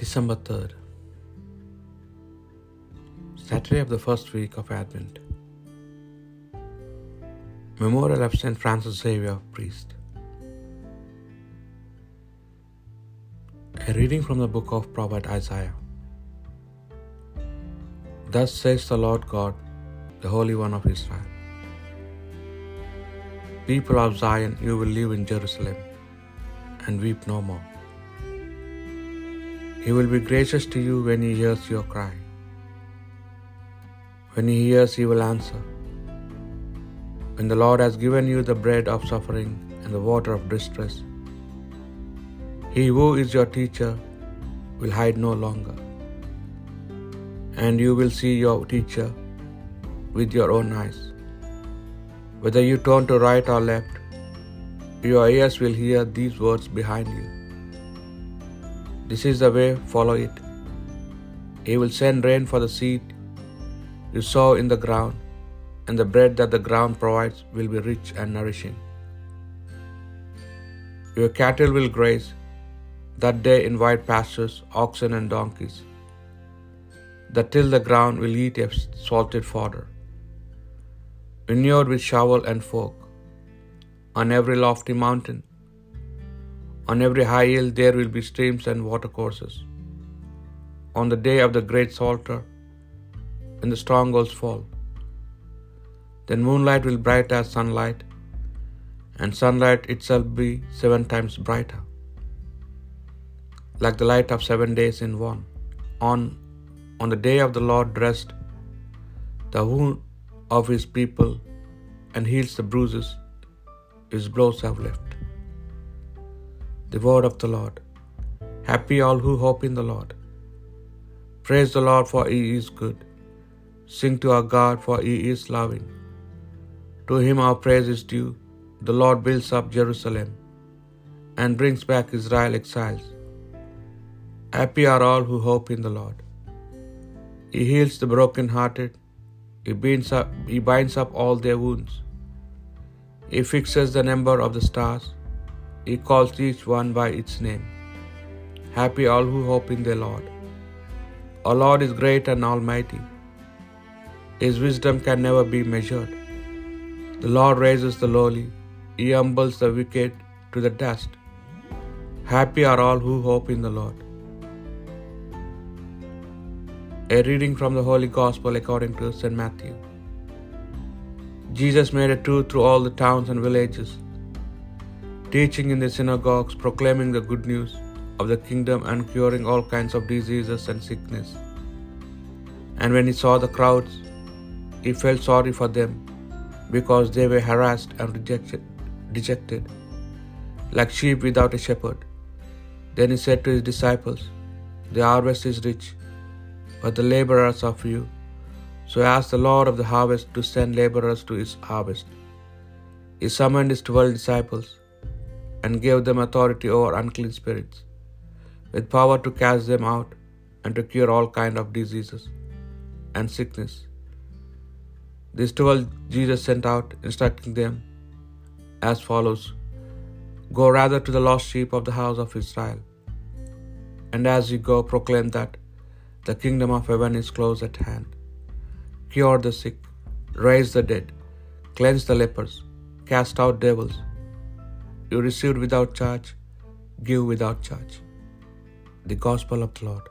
December 3rd, Saturday of the first week of Advent. Memorial of St. Francis Xavier, priest. A reading from the book of Prophet Isaiah. Thus says the Lord God, the Holy One of Israel People of Zion, you will live in Jerusalem and weep no more. He will be gracious to you when he hears your cry. When he hears, he will answer. When the Lord has given you the bread of suffering and the water of distress, he who is your teacher will hide no longer. And you will see your teacher with your own eyes. Whether you turn to right or left, your ears will hear these words behind you. This is the way, follow it. He will send rain for the seed you sow in the ground, and the bread that the ground provides will be rich and nourishing. Your cattle will graze that day in wide pastures, oxen and donkeys, that till the ground will eat a salted fodder, vineyard with shovel and fork. On every lofty mountain, on every high hill, there will be streams and watercourses. On the day of the great slaughter, when the strongholds fall, then moonlight will bright as sunlight, and sunlight itself be seven times brighter, like the light of seven days in one. On on the day of the Lord dressed the wound of his people and heals the bruises his blows have left. The word of the Lord. Happy all who hope in the Lord. Praise the Lord, for he is good. Sing to our God, for he is loving. To him our praise is due. The Lord builds up Jerusalem and brings back Israel exiles. Happy are all who hope in the Lord. He heals the broken-hearted. He binds up, he binds up all their wounds. He fixes the number of the stars. He calls each one by its name. Happy all who hope in the Lord. Our Lord is great and almighty. His wisdom can never be measured. The Lord raises the lowly. He humbles the wicked to the dust. Happy are all who hope in the Lord. A reading from the Holy Gospel according to St. Matthew. Jesus made a tour through all the towns and villages, teaching in the synagogues, proclaiming the good news of the kingdom, and curing all kinds of diseases and sickness. And when he saw the crowds, he felt sorry for them, because they were harassed and rejected, dejected, like sheep without a shepherd. Then he said to his disciples, The harvest is rich, but the laborers are few. So ask the Lord of the harvest to send laborers to his harvest. He summoned his twelve disciples and gave them authority over unclean spirits, with power to cast them out and to cure all kind of diseases and sickness. These twelve Jesus sent out, instructing them as follows Go rather to the lost sheep of the house of Israel, and as you go, proclaim that the kingdom of heaven is close at hand. Cure the sick, raise the dead, cleanse the lepers, cast out devils. You received without charge, give without charge. The Gospel of the Lord.